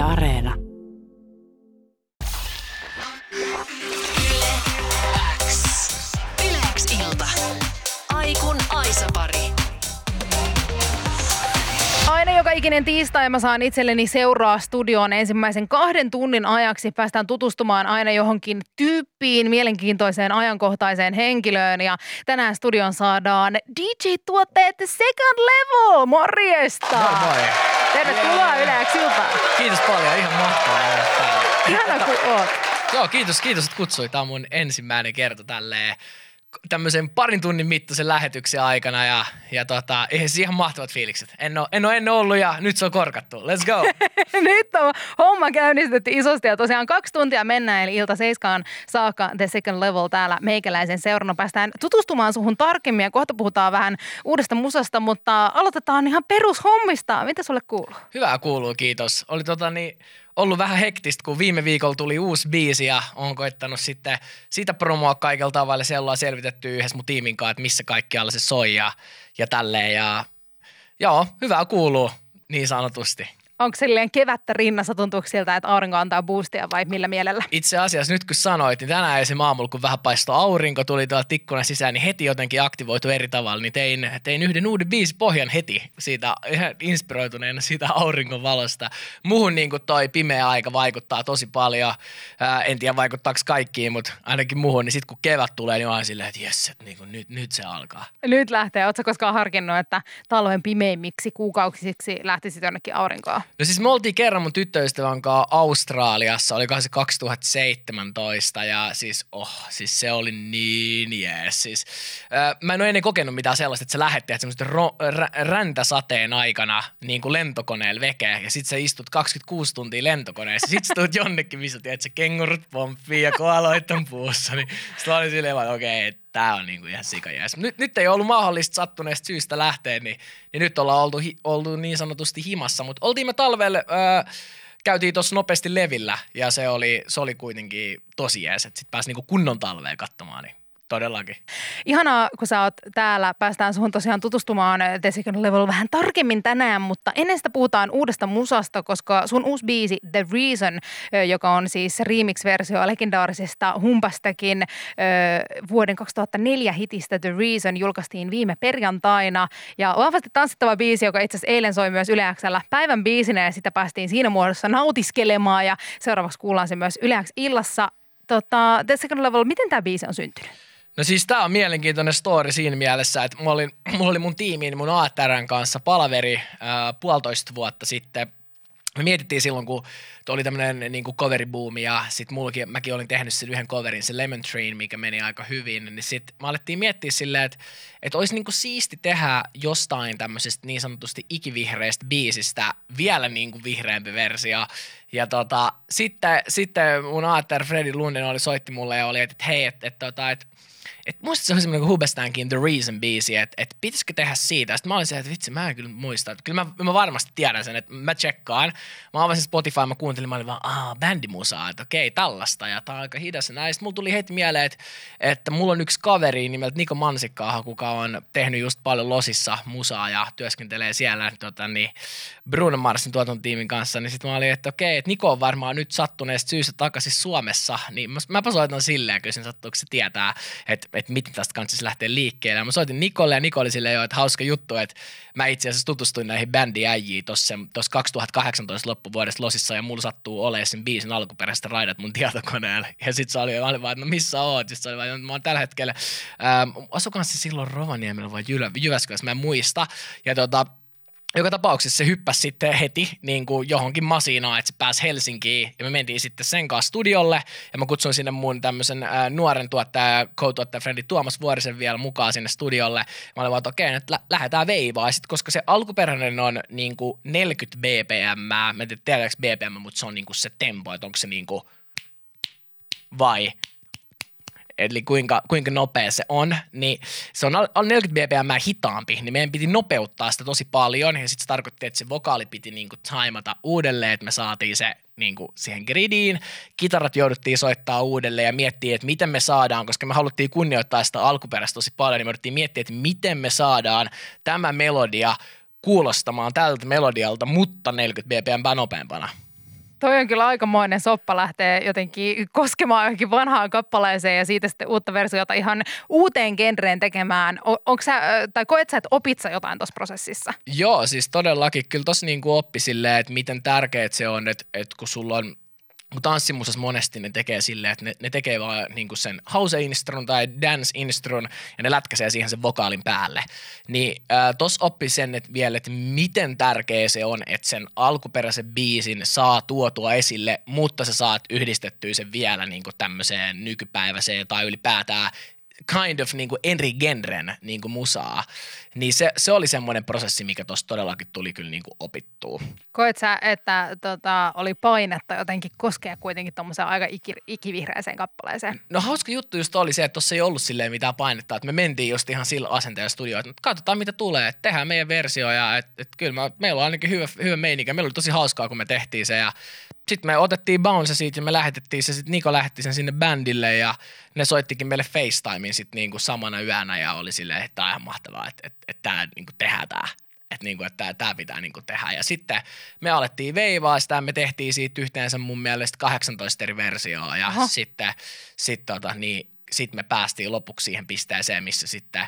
Yle Areena. Yleäks ilta. Aikun Aisapari. Aina joka ikinen tiistai mä saan itselleni seuraa studioon ensimmäisen kahden tunnin ajaksi. Päästään tutustumaan aina johonkin tyyppiin, mielenkiintoiseen ajankohtaiseen henkilöön. Ja tänään studion saadaan DJ-tuotteet Second Level. Morjesta! Moi moi. Tervetuloa Yleäksi iltaan. Kiitos paljon, ihan mahtavaa. Ihana kun oot. Joo, kiitos, kiitos, että kutsuit. Tämä on mun ensimmäinen kerta tälleen tämmöisen parin tunnin mittaisen lähetyksen aikana ja, ja tota, ihan, ihan mahtavat fiilikset. En ole, en ole ennen ollut ja nyt se on korkattu. Let's go! Nyt on homma käynnistetty isosti ja tosiaan kaksi tuntia mennään eli ilta seiskaan saakka The Second Level täällä meikäläisen seurana. Päästään tutustumaan suhun tarkemmin ja kohta puhutaan vähän uudesta musasta, mutta aloitetaan ihan perushommista. Mitä sulle kuuluu? Hyvää kuuluu, kiitos. Oli tota niin, ollut vähän hektistä, kun viime viikolla tuli uusi biisi ja on koittanut sitten sitä promoa kaikella tavalla. Se ollaan selvitetty yhdessä mun tiimin kanssa, että missä kaikkialla se soi ja, ja tälleen. Ja, joo, hyvää kuuluu niin sanotusti. Onko silleen kevättä rinnassa, tuntuuko siltä, että aurinko antaa boostia vai millä mielellä? Itse asiassa nyt kun sanoit, niin tänään se aamulla, kun vähän paistoi aurinko, tuli tuolla tikkuna sisään, niin heti jotenkin aktivoitu eri tavalla, niin tein, tein yhden uuden biisi pohjan heti siitä ihan inspiroituneena siitä auringon valosta. Muhun niin kuin toi pimeä aika vaikuttaa tosi paljon. Ää, en tiedä vaikuttaako kaikkiin, mutta ainakin muhun, niin sitten kun kevät tulee, niin on silleen, että jes, että niin kuin nyt, nyt se alkaa. Nyt lähtee. Oletko koskaan harkinnut, että talven pimeimmiksi kuukausiksi lähtisit jonnekin aurinkoon? No siis me oltiin kerran mun tyttöystävän kanssa Australiassa, olikohan se 2017 ja siis, oh, siis se oli niin jees. Siis, äh, mä en ole ennen kokenut mitään sellaista, että sä lähetti että semmoista ro- rä- räntäsateen aikana niin kuin lentokoneella vekeä ja sit sä istut 26 tuntia lentokoneessa. Sit sä tulet jonnekin, missä tiedät, sä kengurut pomppii ja koaloit on puussa. Niin sit mä olin silleen, että okei, okay, tämä on niinku ihan sikajäs. Nyt, nyt ei ollut mahdollista sattuneesta syystä lähteä, niin, niin nyt ollaan oltu, hi, oltu niin sanotusti himassa. Mutta oltiin me talvella, öö, käytiin tuossa nopeasti levillä ja se oli, se oli kuitenkin tosi jees, että sitten pääsi niinku kunnon talveen katsomaan. Niin Todellakin. Ihanaa, kun sä oot täällä. Päästään suhun tosiaan tutustumaan The Second Level vähän tarkemmin tänään, mutta ennen sitä puhutaan uudesta musasta, koska sun uusi biisi The Reason, joka on siis remix-versio legendaarisesta Humpastakin vuoden 2004 hitistä The Reason, julkaistiin viime perjantaina. Ja vahvasti tanssittava biisi, joka itse asiassa eilen soi myös Yleäksellä päivän biisinä ja sitä päästiin siinä muodossa nautiskelemaan ja seuraavaksi kuullaan se myös Yleäks illassa. Tota, The Second Level, miten tämä biisi on syntynyt? No siis tämä on mielenkiintoinen story siinä mielessä, että mulla oli, mulla oli mun tiimiin mun ATRn kanssa palaveri ää, puolitoista vuotta sitten. Me mietittiin silloin, kun oli tämmöinen niin coveribuumi ja sitten mullakin, mäkin olin tehnyt sen yhden coverin, se Lemon Train, mikä meni aika hyvin, niin sitten mä alettiin miettiä silleen, että, että olisi niin siisti tehdä jostain tämmöisestä niin sanotusti ikivihreästä biisistä vielä niin kuin vihreämpi versio. Ja tota, sitten, sitten mun ATR Freddy Lunden oli soitti mulle ja oli, että hei, että, että, että, että että muista se oli semmoinen kuin Hubestankin The Reason biisi, että, että pitäisikö tehdä siitä. Sitten mä olin se, että vitsi, mä en kyllä muista. Kyllä mä, mä varmasti tiedän sen, että mä tsekkaan. Mä avasin Spotify, mä kuuntelin, mä olin vaan, aah, bändimusaa, että okei, tällaista. Ja tää on aika hidas ja näin. Mulla tuli heti mieleen, että, että mulla on yksi kaveri nimeltä Niko Mansikkaaha, kuka on tehnyt just paljon Losissa musaa ja työskentelee siellä tota, niin Bruno Marsin tuotantotiimin kanssa. Niin sitten mä olin, että okei, että Niko on varmaan nyt sattuneesta syystä takaisin Suomessa. Niin mä, mäpä soitan silleen, kysyn sattuuko se tietää, että että miten tästä kanssa lähteä liikkeelle. Mä soitin Nikolle ja Niko oli jo, että hauska juttu, että mä itse asiassa tutustuin näihin bändiäjiin tuossa 2018 loppuvuodesta Losissa ja mulla sattuu olemaan sen biisin alkuperäistä raidat mun tietokoneella. Ja sit se oli, vaan, että no missä oot? Sitten se oli vaan, mä oon tällä hetkellä, ähm, asukaan se silloin Rovaniemellä vai Jyväskylässä, mä en muista. Ja tota, joka tapauksessa se hyppäsi sitten heti niin kuin johonkin masinaan, että se pääsi Helsinkiin ja me mentiin sitten sen kanssa studiolle ja mä kutsuin sinne mun tämmöisen äh, nuoren tuottaja, co-tuottaja Frendi Tuomas Vuorisen vielä mukaan sinne studiolle. Mä olin vaan, että okei, nyt lä- lähdetään veivaa. Ja sit, koska se alkuperäinen on niin kuin 40 bpm, mä en tiedä tiedätkö bpm, mutta se on niin kuin se tempo, että onko se niin kuin vai eli kuinka, kuinka nopea se on, niin se on alle 40 bpm hitaampi, niin meidän piti nopeuttaa sitä tosi paljon, ja sitten se tarkoitti, että se vokaali piti niinku taimata uudelleen, että me saatiin se niinku siihen gridiin, kitarat jouduttiin soittaa uudelleen ja miettiä, että miten me saadaan, koska me haluttiin kunnioittaa sitä alkuperäistä tosi paljon, niin me jouduttiin miettiä, että miten me saadaan tämä melodia kuulostamaan tältä melodialta, mutta 40 bpm nopeampana. Toi on kyllä aikamoinen soppa lähtee jotenkin koskemaan johonkin vanhaan kappaleeseen ja siitä sitten uutta versiota ihan uuteen genreen tekemään. Onko sä, tai koet sä, että opit sä jotain tuossa prosessissa? Joo, siis todellakin. Kyllä tossa niinku oppi silleen, että miten tärkeää se on, että, että kun sulla on kun tanssimusassa monesti ne tekee silleen, että ne, ne tekee vaan niinku sen house-instrun tai dance-instrun ja ne lätkäsee siihen sen vokaalin päälle. Niin äh, tos oppi sen että vielä, että miten tärkeä se on, että sen alkuperäisen biisin saa tuotua esille, mutta sä saat yhdistettyä sen vielä niinku tämmöiseen nykypäiväiseen tai ylipäätään kind of niin kuin eri genren niin kuin musaa, niin se, se oli semmoinen prosessi, mikä tuossa todellakin tuli kyllä niin kuin opittua. Koet sä, että tota, oli painetta jotenkin koskea kuitenkin tuommoiseen aika iki, ikivihreäseen kappaleeseen? No hauska juttu just oli se, että tuossa ei ollut silleen mitään painetta, että me mentiin just ihan sillä asenteella studioon, että katsotaan mitä tulee, että tehdään meidän versio ja että, että kyllä mä, meillä on ainakin hyvä, hyvä meininki. Meillä oli tosi hauskaa, kun me tehtiin se ja sitten me otettiin bounce siitä ja me lähetettiin se, sitten Niko lähetti sen sinne bändille ja ne soittikin meille FaceTimein sitten niinku samana yönä ja oli silleen, että tämä on ihan mahtavaa, että, että, että tämä niinku tehdään tämä että niinku, että tämä pitää niinku tehdä. Ja sitten me alettiin veivaa sitä, me tehtiin siitä yhteensä mun mielestä 18 eri versioa ja Aha. sitten sit tota, niin, sit me päästiin lopuksi siihen pisteeseen, missä sitten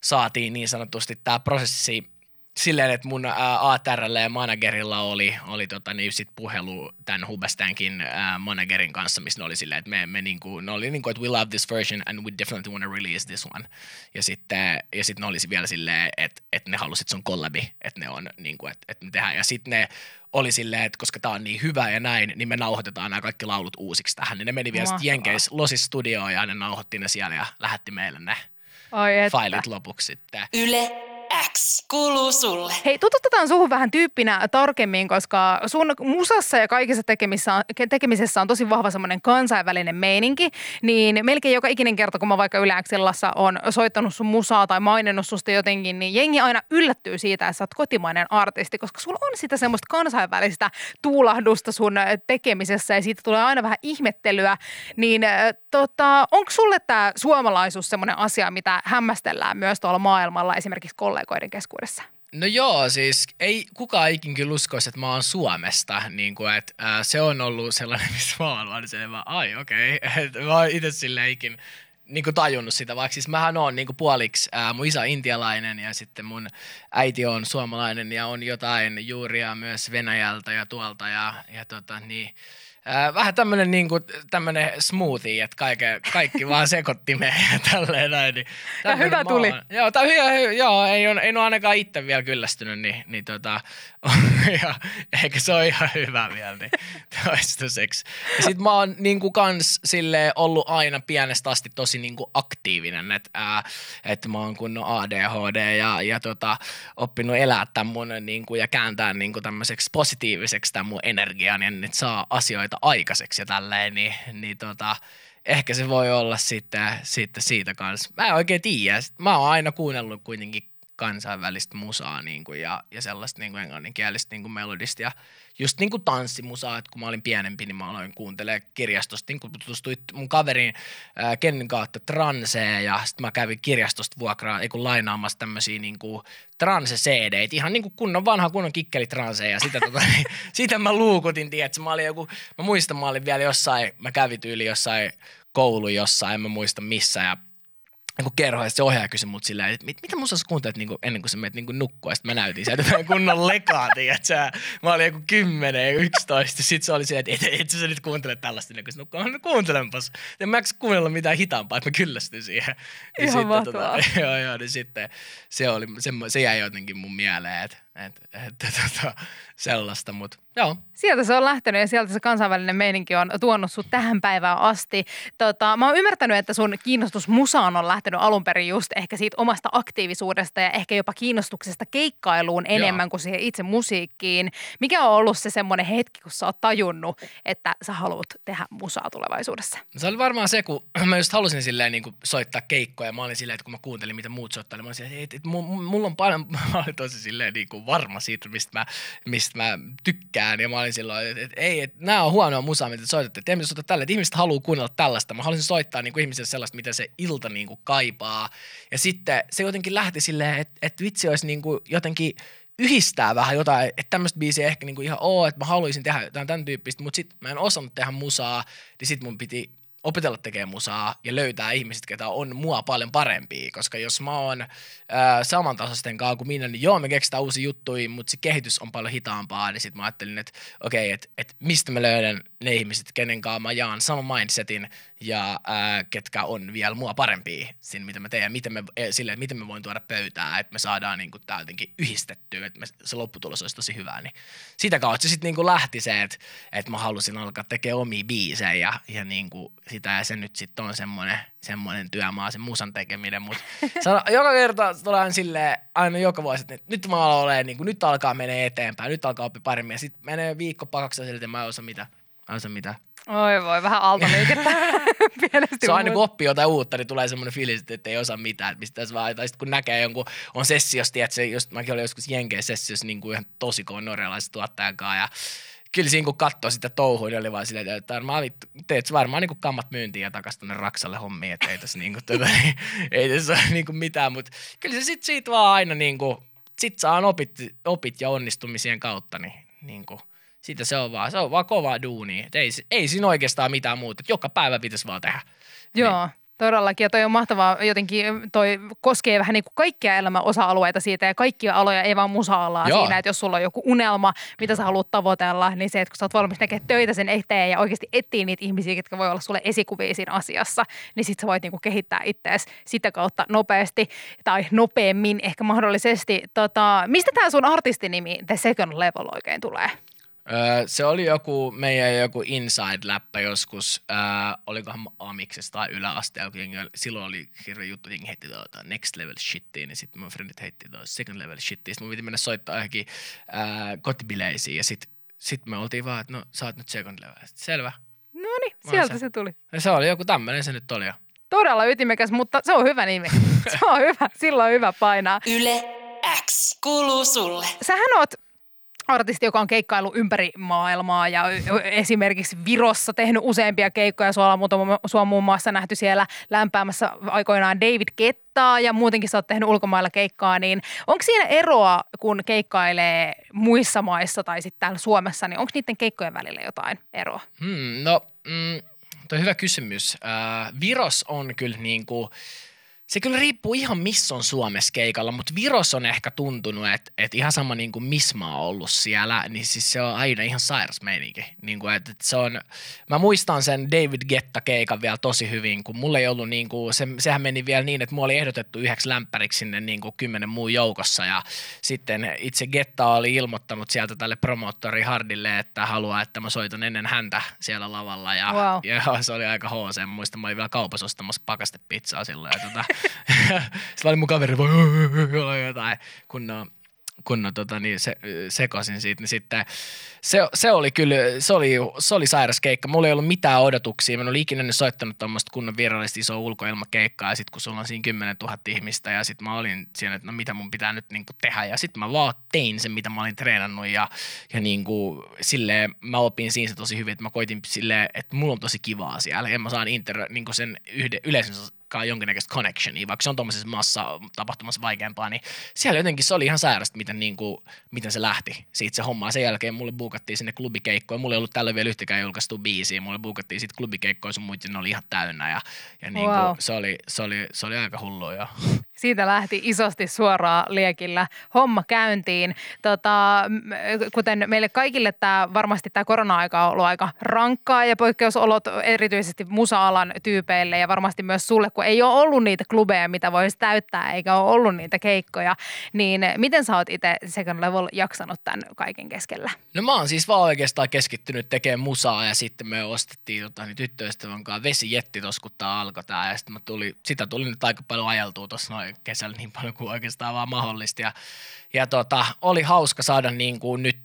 saatiin niin sanotusti tämä prosessi silleen, että mun ATRllä ja managerilla oli, oli tota, niin sit puhelu tämän Hubestänkin ää, managerin kanssa, missä ne oli silleen, että me, me niinku, ne oli niinku, että we love this version and we definitely want to release this one. Ja sitten ja sit ne olisi vielä silleen, että, että ne halusit sun kollabi, että ne on niinku, että, että me tehdään. Ja sitten ne oli silleen, että koska tämä on niin hyvä ja näin, niin me nauhoitetaan nämä kaikki laulut uusiksi tähän. Niin ne meni vielä sitten Jenkeis Losis Studioon ja ne nauhoitti ne siellä ja lähetti meille ne Oi failit lopuksi sitten. Yle X kuuluu sulle. Hei, tututetaan suhun vähän tyyppinä tarkemmin, koska sun musassa ja kaikissa tekemissä on, tekemisessä on tosi vahva semmoinen kansainvälinen meininki. Niin melkein joka ikinen kerta, kun mä vaikka Yle Xillassa on soittanut sun musaa tai maininnut susta jotenkin, niin jengi aina yllättyy siitä, että sä oot kotimainen artisti, koska sulla on sitä semmoista kansainvälistä tuulahdusta sun tekemisessä ja siitä tulee aina vähän ihmettelyä. Niin tota, onko sulle tämä suomalaisuus semmoinen asia, mitä hämmästellään myös tuolla maailmalla esimerkiksi kollegoiden keskuudessa? No joo, siis ei kukaan ikin kyllä uskoisi, että mä oon Suomesta. Niin kuin, että, ää, se on ollut sellainen, missä mä oon vaan se, vaan, ai okei. Okay. mä oon itse silleen ikin niin kuin tajunnut sitä, vaikka siis mähän on niin kuin puoliksi, ää, mun isä on intialainen ja sitten mun äiti on suomalainen ja on jotain juuria myös Venäjältä ja tuolta ja, ja tota, niin, Äh, vähän tämmöinen niin kuin, tämmönen smoothie, että kaikke, kaikki vaan sekoittimeen ja tälleen näin. Niin ja hyvä tuli. Joo, tää, hyvä, joo, ei, on, ei ole ainakaan itse vielä kyllästynyt, niin, niin tota, ja, eikä se ole ihan hyvä vielä, niin toistaiseksi. Ja sit mä oon niin kuin kans sille ollut aina pienestä asti tosi niin kuin aktiivinen, että äh, et mä oon kunnon ADHD ja, ja tota, oppinut elää tämän mun niin kuin, ja kääntää niin kuin tämmöiseksi positiiviseksi tämän mun energian ja nyt saa asioita aikaiseksi ja tälleen, niin, niin tota, ehkä se voi olla sitten, sitten siitä kanssa. Mä en oikein tiedä. Mä oon aina kuunnellut kuitenkin kansainvälistä musaa niin kuin, ja, ja sellaista niin kuin englanninkielistä niin kuin melodista. Ja just niin kuin tanssimusaa, että kun mä olin pienempi, niin mä aloin kuuntelemaan kirjastosta, niin kun tutustuit mun kaverin ää, Kenin kautta transeen ja sitten mä kävin kirjastosta vuokraa, ei kun lainaamassa tämmöisiä niin kuin transe cd ihan niin kuin kunnon vanha kunnon kikkeli transe ja sitä, tota, niin, sitä mä luukutin, tiedätkö, mä olin joku, mä muistan, mä olin vielä jossain, mä kävin tyyli jossain koulu jossain, en mä muista missä ja niin kerho, ja se ohjaaja kysyi mut silleen, että mit, mitä musta sä kuuntelet niin kuin, ennen kuin sä menet niin nukkua, ja sitten mä näytin sieltä vähän kunnon lekaa, että mä olin joku 10 ja 11, sitten se oli silleen, että et, et, sä nyt kuuntele tällaista ennen kuin sä nukkuu, mä kuuntelenpas, en mä kuunnella mitään hitaampaa, että mä kyllästyn siihen. Ihan sitten, mahtavaa. Tota, joo, joo, niin sitten se, oli, se, se jäi jotenkin mun mieleen, että että et, tota, sellaista, mutta joo. Sieltä se on lähtenyt ja sieltä se kansainvälinen meininki on tuonut sut tähän päivään asti. Tota, mä oon ymmärtänyt, että sun kiinnostus musaan on lähtenyt alun perin just ehkä siitä omasta aktiivisuudesta ja ehkä jopa kiinnostuksesta keikkailuun enemmän joo. kuin siihen itse musiikkiin. Mikä on ollut se semmoinen hetki, kun sä oot tajunnut, että sä haluat tehdä musaa tulevaisuudessa? Se oli varmaan se, kun mä just halusin silleen niin kuin soittaa keikkoja. Mä olin silleen, että kun mä kuuntelin, mitä muut soittaa, niin mä olin silleen, että, että mulla on paljon, mä olin tosi silleen niin kuin varma siitä, mistä mä, mistä mä tykkään. Ja mä olin silloin, että, että ei, että nämä on huonoa musaa, mitä te soitatte. Te soittaa tällä, että ihmiset haluaa kuunnella tällaista. Mä haluaisin soittaa niin kuin ihmisille sellaista, mitä se ilta niin kuin kaipaa. Ja sitten se jotenkin lähti silleen, että, että vitsi olisi niin kuin jotenkin yhdistää vähän jotain, että tämmöistä biisiä ehkä niinku ihan oo, että mä haluaisin tehdä jotain tämän tyyppistä, mutta sitten mä en osannut tehdä musaa, niin sitten mun piti opetella tekemään musaa ja löytää ihmiset, ketä on mua paljon parempia, koska jos mä oon ää, samantasoisten kanssa kuin minä, niin joo, me keksitään uusia juttuja, mutta se kehitys on paljon hitaampaa, niin sitten mä ajattelin, että okei, okay, että et mistä mä löydän ne ihmiset, kenen kanssa mä jaan saman mindsetin ja ää, ketkä on vielä mua parempia siinä, mitä mä teen ja miten me, e, sille, miten me voin tuoda pöytää, että me saadaan niin tää jotenkin yhdistettyä, että me, se lopputulos olisi tosi hyvä, niin sitä kautta se sitten niin lähti se, että, että mä halusin alkaa tekemään omia biisejä ja, ja niin kuin sitä ja se nyt sitten on semmoinen, semmoinen työmaa, se musan tekeminen, mutta joka kerta tulee silleen, aina joka vuosi, että nyt mä olen niin kuin, nyt alkaa menee eteenpäin, nyt alkaa oppi paremmin ja sitten menee viikko pakaksi että mä en osaa mitä, mä en osaa mitä. Oi voi, vähän aaltoliikettä pienesti. Se on aina kun oppii jotain uutta, niin tulee semmoinen fiilis, että ei osaa mitään, että mistä vaan, tai sitten kun näkee jonkun, on sessiosti, että se, just, mäkin olin joskus Jenkeen sessiossa niin kuin ihan tosi koon norjalaisen tuottajan kanssa, ja kyllä siinä kun katsoi sitä touhua, niin oli vaan silleen, että varmaan, teet varmaan niin kammat myyntiin ja takaisin tuonne Raksalle hommiin, että ei tässä, niin kuin, tuota, ei tässä ole niin kuin mitään, mutta kyllä se sitten siitä vaan aina niin kuin, sit saa opit, opit ja onnistumisien kautta, niin, niin kuin, siitä se on vaan, se on vaan kovaa duunia. ei, ei siinä oikeastaan mitään muuta, joka päivä pitäisi vaan tehdä. Joo. Niin. Todellakin, ja toi on mahtavaa, jotenkin toi koskee vähän niin kuin kaikkia elämän osa-alueita siitä ja kaikkia aloja, ei vaan musa-alaa Joo. siinä, että jos sulla on joku unelma, mitä sä haluat tavoitella, niin se, että kun sä oot valmis tekemään töitä sen eteen ja oikeasti etsiä niitä ihmisiä, jotka voi olla sulle esikuvia siinä asiassa, niin sit sä voit niin kuin kehittää itseäsi sitä kautta nopeasti tai nopeammin ehkä mahdollisesti. Tota, mistä tämä sun artistinimi The Second Level oikein tulee? Öö, se oli joku meidän joku inside-läppä joskus, öö, olikohan Amiksessa tai yläasteella, silloin oli hirveä juttu, jengi heitti tuota next level shittia, niin sitten mun friendit heitti tuota second level shittia, sitten mun piti mennä soittaa johonkin öö, kotibileisiin ja sitten sit me oltiin vaan, että no sä oot nyt second level. Sitten, selvä. No niin, sieltä se. se tuli. Ja se oli joku tämmöinen se nyt oli jo. Todella ytimekäs, mutta se on hyvä nimi. se on hyvä, silloin on hyvä painaa. Yle X kuuluu sulle. Sähän oot artisti, joka on keikkailu ympäri maailmaa ja esimerkiksi Virossa tehnyt useampia keikkoja. Sua on, sua muun muassa nähty siellä lämpäämässä aikoinaan David Kettaa ja muutenkin sä oot tehnyt ulkomailla keikkaa, niin onko siinä eroa, kun keikkailee muissa maissa tai sitten täällä Suomessa, niin onko niiden keikkojen välillä jotain eroa? Hmm, no, mm, toi hyvä kysymys. Äh, Viros on kyllä niin kuin – se kyllä riippuu ihan missä on Suomessa keikalla, mutta Viros on ehkä tuntunut, että, että ihan sama niin kuin missä mä oon ollut siellä, niin siis se on aina ihan sairas meininki. Niin kuin, että, että se on, mä muistan sen David Getta-keikan vielä tosi hyvin, kun mulla ei ollut, niin kuin, se, sehän meni vielä niin, että mulla oli ehdotettu yhdeksi lämpäriksi sinne niin kuin kymmenen muun joukossa ja sitten itse Getta oli ilmoittanut sieltä tälle promoottori Hardille, että haluaa, että mä soitan ennen häntä siellä lavalla ja, wow. ja se oli aika HC. Muistan, mä olin vielä kaupassa ostamassa pakastepizzaa silloin ja tota, Sitten oli mun kaveri, voi jotain. Kunnon, kunnon tota, niin se, sekosin siitä, niin sitten se, se, oli kyllä, se oli, se oli sairas keikka. Mulla ei ollut mitään odotuksia. Mä en ollut ikinä soittanut tuommoista kunnon virallista isoa ulkoilmakeikkaa. Ja sitten kun sulla on siinä 10 000 ihmistä ja sitten mä olin siinä, että no mitä mun pitää nyt niinku tehdä. Ja sitten mä vaan tein sen, mitä mä olin treenannut. Ja, ja niinku, silleen mä opin siinä se tosi hyvin, että mä koitin silleen, että mulla on tosi kivaa siellä. Ja mä saan inter, niinku sen yhden, yleisön hankkaa jonkinnäköistä connectionia, vaikka se on tuommoisessa massa tapahtumassa vaikeampaa, niin siellä jotenkin se oli ihan sairasta, miten, niin kuin, miten se lähti siitä se homma. Sen jälkeen mulle buukattiin sinne klubikeikkoja. Mulla ei ollut tällä vielä yhtäkään julkaistu biisiä. Mulle buukattiin sitten klubikeikkoja sun muuten ne oli ihan täynnä ja, ja niin kuin, wow. se, oli, se, oli, se oli aika hullua jo. Siitä lähti isosti suoraan liekillä homma käyntiin. Tota, kuten meille kaikille tämä varmasti tämä korona-aika on ollut aika rankkaa ja poikkeusolot erityisesti musa-alan tyypeille ja varmasti myös sulle, kun ei ole ollut niitä klubeja, mitä voisi täyttää eikä ole ollut niitä keikkoja, niin miten sä oot itse Second Level jaksanut tämän kaiken keskellä? No mä oon siis vaan oikeastaan keskittynyt tekemään musaa ja sitten me ostettiin tota, niin tyttöystävän kanssa vesijetti tuossa, kun tää alkoi tää ja sitten tuli, sitä tuli nyt aika paljon ajeltua tuossa noin kesällä niin paljon kuin oikeastaan vaan mahdollista ja, ja tota, oli hauska saada niin kuin nyt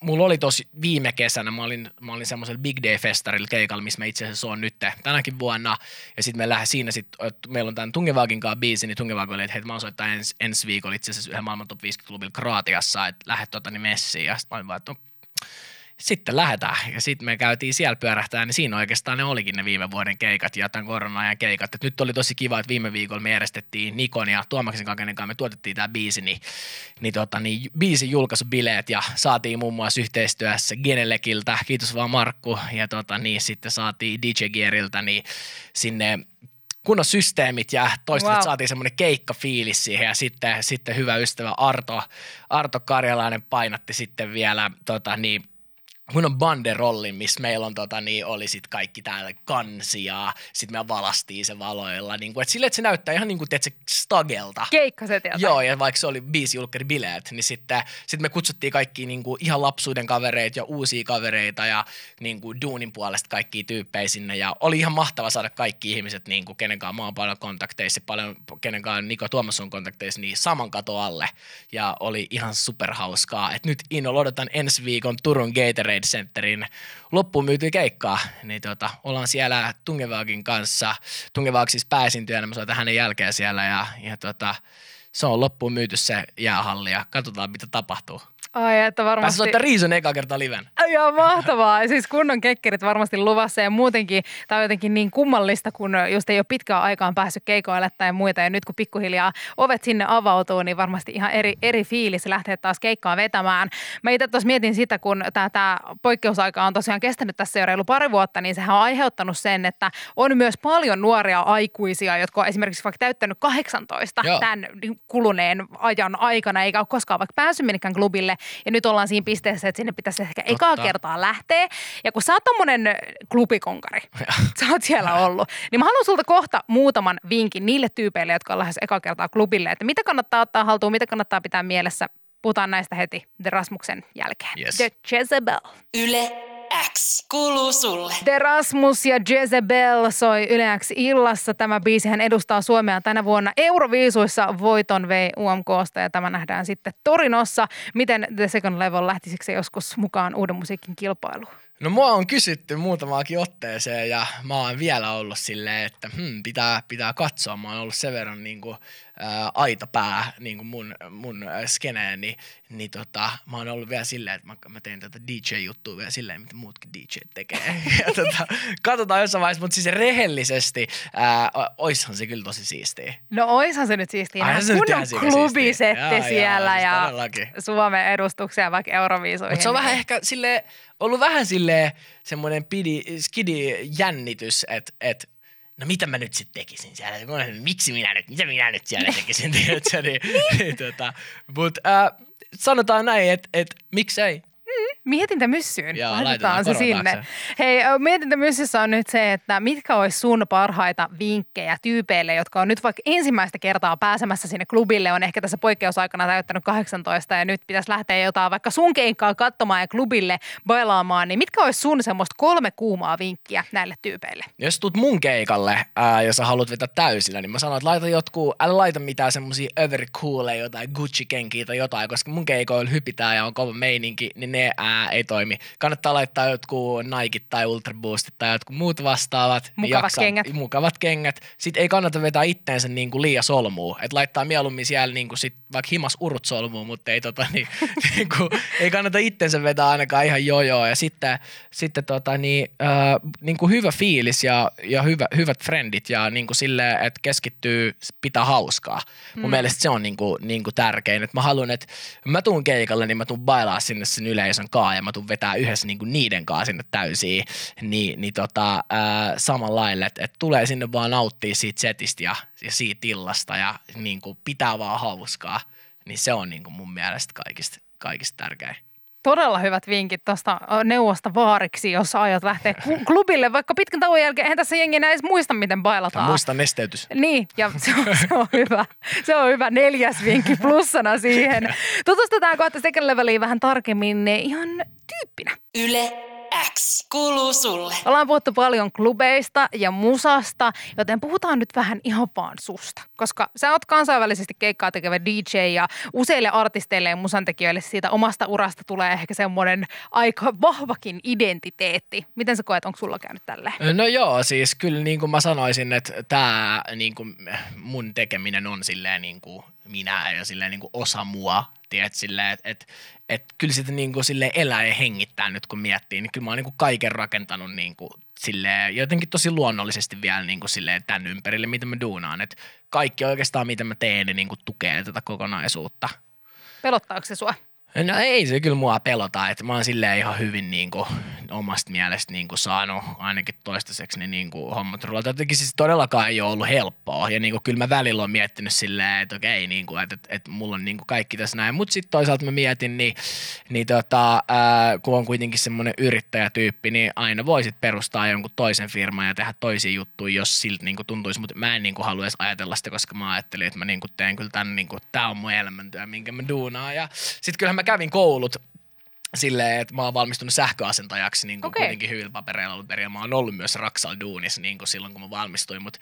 mulla oli tosi viime kesänä, mä olin, mä olin semmoisella Big Day-festarilla keikalla, missä mä itse asiassa on nyt tänäkin vuonna. Ja sitten me lähden siinä, sit, meillä on tämän Tungevagin kanssa biisi, niin Tungevaag oli, että hei, mä oon soittaa ens, ensi viikolla itse asiassa yhden maailman top 50 klubilla Kroatiassa, että lähdet tota niin messiin. Ja sitten mä olin vaan, että no, sitten lähdetään. Ja sitten me käytiin siellä pyörähtää, niin siinä oikeastaan ne olikin ne viime vuoden keikat ja tämän korona-ajan keikat. Et nyt oli tosi kiva, että viime viikolla me järjestettiin Nikon ja Tuomaksen kanssa, kenen kanssa me tuotettiin tämä biisi, niin, niin, tota, niin biisin julkaisubileet ja saatiin muun muassa yhteistyössä Genelekiltä, kiitos vaan Markku, ja tota, niin sitten saatiin DJ Geariltä niin sinne kunnon systeemit ja toista wow. saatiin semmoinen keikkafiilis siihen ja sitten, sitten hyvä ystävä Arto, Arto Karjalainen painatti sitten vielä tota, niin, mun on banderolli, missä meillä on tota, niin oli sit kaikki täällä kansi ja sit me valastiin se valoilla. Niin kuin, et sille, että se näyttää ihan niin kuin, se stagelta. Keikkaset jotain. Joo, ja vaikka se oli biisi julkkari bileet, niin sitten sit me kutsuttiin kaikki niin kuin, ihan lapsuuden kavereita ja uusia kavereita ja niin kuin, duunin puolesta kaikki tyyppejä sinne. Ja oli ihan mahtava saada kaikki ihmiset, niin kuin, kenen kanssa mä oon paljon kontakteissa, paljon kenen kanssa Niko Tuomas on kontakteissa, niin saman kato alle. Ja oli ihan superhauskaa. Et nyt innolla odotan ensi viikon Turun Gatorade Trade Centerin loppuun myyty keikkaa, niin tota, ollaan siellä Tungevaagin kanssa. Tungevaag siis pääesiintyjänä, mä soitan hänen jälkeen siellä ja, ja tota, se on loppuun myyty se jäähalli ja katsotaan mitä tapahtuu. Ai, että varmasti... Pääsi soittaa Riison eka kertaa liven. Joo, mahtavaa. Siis kunnon kekkerit varmasti luvassa ja muutenkin tämä on jotenkin niin kummallista, kun just ei ole pitkään aikaan päässyt keikoille tai muita. Ja nyt kun pikkuhiljaa ovet sinne avautuu, niin varmasti ihan eri, eri fiilis lähteä taas keikkaa vetämään. Mä itse tuossa mietin sitä, kun tämä poikkeusaika on tosiaan kestänyt tässä jo reilu pari vuotta, niin sehän on aiheuttanut sen, että on myös paljon nuoria aikuisia, jotka on esimerkiksi vaikka täyttänyt 18 Joo. tämän kuluneen ajan aikana, eikä ole koskaan vaikka päässyt minnekään klubille ja nyt ollaan siinä pisteessä, että sinne pitäisi ehkä Totta. ekaa kertaa lähteä. Ja kun sä oot tommonen klubikonkari, sä oot siellä ollut, niin mä haluan sulta kohta muutaman vinkin niille tyypeille, jotka on lähes eka kertaa klubille, että mitä kannattaa ottaa haltuun, mitä kannattaa pitää mielessä. Puhutaan näistä heti The Rasmuksen jälkeen. Yes. The Jezebel. Yle X kuuluu sulle. Terasmus ja Jezebel soi Yle X illassa. Tämä biisi hän edustaa Suomea tänä vuonna Euroviisuissa voiton vei UMKsta ja tämä nähdään sitten Torinossa. Miten The Second Level lähtisikö se joskus mukaan uuden musiikin kilpailuun? No mua on kysytty muutamaakin otteeseen ja mä oon vielä ollut silleen, että hmm, pitää, pitää katsoa. Mä oon ollut sen verran niin kuin, ää, aitapää niin kuin mun, mun skeneen, niin, niin tota, mä oon ollut vielä silleen, että mä, mä teen tätä DJ-juttua vielä silleen, mitä muutkin DJ tekee. ja tota, katsotaan jossain vaiheessa, mutta siis rehellisesti ää, oishan se kyllä tosi siistiä. No oishan se nyt siistiä. Aihan se Kunnon nyt klubisetti Jaa, jaa, siellä siis ja. Suomen edustuksia vaikka Euroviisuihin. Mutta se on vähän ehkä sille ollut vähän silleen semmoinen pidi, skidi jännitys, että et, no mitä mä nyt sitten tekisin siellä, miksi minä nyt, mitä minä nyt siellä tekisin, tiedätkö, niin, niin, tota, mutta äh, sanotaan näin, että et, miksei, Mietintämyssyyn. Joo, Laitetaan laitetaan se sinne. taakse. Hei, mietintämyssyssä on nyt se, että mitkä olisi sun parhaita vinkkejä tyypeille, jotka on nyt vaikka ensimmäistä kertaa pääsemässä sinne klubille, on ehkä tässä poikkeusaikana täyttänyt 18 ja nyt pitäisi lähteä jotain vaikka sun keikkaa katsomaan ja klubille bailaamaan, niin mitkä olisi sun semmoista kolme kuumaa vinkkiä näille tyypeille? jos tuut mun keikalle, ää, jos sä haluat vetää täysillä, niin mä sanon, että laita jotkut, älä laita mitään semmosia overcooleja, jotain Gucci-kenkiä tai jotain, koska mun keikoilla hypitään ja on kova meininki, niin ne ää, ei toimi. Kannattaa laittaa jotkut Nike tai Ultra Boostit tai jotkut muut vastaavat. Mukavat kengät. Mukavat kengät. Sitten ei kannata vetää itteensä niin kuin liian solmuun. Että laittaa mieluummin siellä niin kuin sit, vaikka himas urut solmuun, mutta ei, tota, niin, niin kuin, ei kannata itteensä vetää ainakaan ihan jojoa. Ja sitten, sitten tota, niin, äh, niin kuin hyvä fiilis ja, ja hyvä, hyvät frendit ja niin kuin silleen, että keskittyy pitää hauskaa. Mun Mm. mielestä se on niin kuin, niin kuin tärkein. Että mä haluan, että mä tuun keikalle, niin mä tuun bailaa sinne sen yleisön kaa ja mä tuun vetää yhdessä niin kuin niiden kaa sinne täysiin. Niin, niin tota, ää, samalla lailla, että, että tulee sinne vaan nauttia siitä setistä ja, ja siitä illasta ja niin kuin pitää vaan hauskaa. Niin se on niin kuin mun mielestä kaikista, kaikista tärkein. Todella hyvät vinkit tuosta neuvosta vaariksi, jos aiot lähteä klubille vaikka pitkän tauon jälkeen. Eihän tässä jengi enää edes muista, miten bailataan. muista nesteytys. Niin, ja se on, se on hyvä. Se on hyvä neljäs vinkki plussana siihen. Tutustutaan kohta second leveliin vähän tarkemmin eh, ihan tyyppinä. Yle X kuuluu sulle. Ollaan puhuttu paljon klubeista ja musasta, joten puhutaan nyt vähän ihan vaan susta. Koska sä oot kansainvälisesti keikkaa tekevä DJ ja useille artisteille ja musantekijöille siitä omasta urasta tulee ehkä semmoinen aika vahvakin identiteetti. Miten sä koet, onko sulla käynyt tälleen? No joo, siis kyllä niin kuin mä sanoisin, että tämä niin kuin mun tekeminen on silleen niin kuin minä ja silleen niin kuin osa mua, tiedät, silleen, että et, et, kyllä sitä niin kuin silleen elää ja hengittää nyt kun miettii, niin kyllä mä oon niin kuin kaiken rakentanut niin kuin silleen, jotenkin tosi luonnollisesti vielä niin kuin silleen tämän ympärille, mitä mä duunaan, että kaikki oikeastaan mitä mä teen, niin, niin kuin tukee tätä kokonaisuutta. Pelottaako se sua? No ei se kyllä mua pelota, että mä oon silleen ihan hyvin niin kuin, omasta mielestä niin kuin, saanut ainakin toistaiseksi niin, niin kuin, hommat rullata. Jotenkin siis todellakaan ei ole ollut helppoa ja niin kuin, kyllä mä välillä oon miettinyt silleen, että okei, niin kuin, että, että, että mulla on niin kuin, kaikki tässä näin. Mutta sitten toisaalta mä mietin, niin, niin tota, ää, kun on kuitenkin semmoinen yrittäjätyyppi, niin aina voisit perustaa jonkun toisen firman ja tehdä toisia juttuja, jos siltä niin kuin, tuntuisi. Mutta mä en niin kuin, halua edes ajatella sitä, koska mä ajattelin, että mä niin kuin, teen kyllä tämän, niin kuin, tää on mun elämäntyö, minkä mä duunaan. Ja sitten kyllähän mä kävin koulut silleen, että mä oon valmistunut sähköasentajaksi niin kuin Okei. kuitenkin hyvillä papereilla ollut perin. Mä oon ollut myös Raksal duunissa niin kuin silloin, kun mä valmistuin, mutta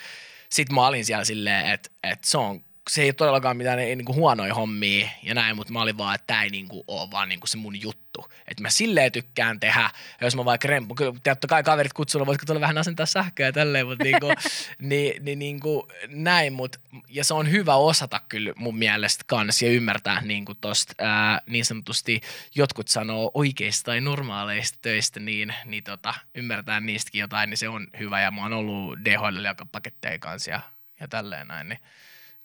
sitten mä olin siellä silleen, että, että se on se ei ole todellakaan mitään niin kuin huonoja hommia ja näin, mutta mä olin vaan, että tämä ei niin kuin ole vaan niin kuin se mun juttu. Että mä silleen tykkään tehdä, jos mä vaikka rempu, kyllä totta kai kaverit kutsulla, voitko tulla vähän asentaa sähköä ja tälleen, mutta niin kuin, niin, niin, niin kuin näin, mut, ja se on hyvä osata kyllä mun mielestä kans ja ymmärtää niin kuin tosta ää, niin sanotusti jotkut sanoo oikeista tai normaaleista töistä, niin, niin tota, ymmärtää niistäkin jotain, niin se on hyvä ja mä oon ollut DHL joka paketteja kanssa ja, ja tälleen näin, niin,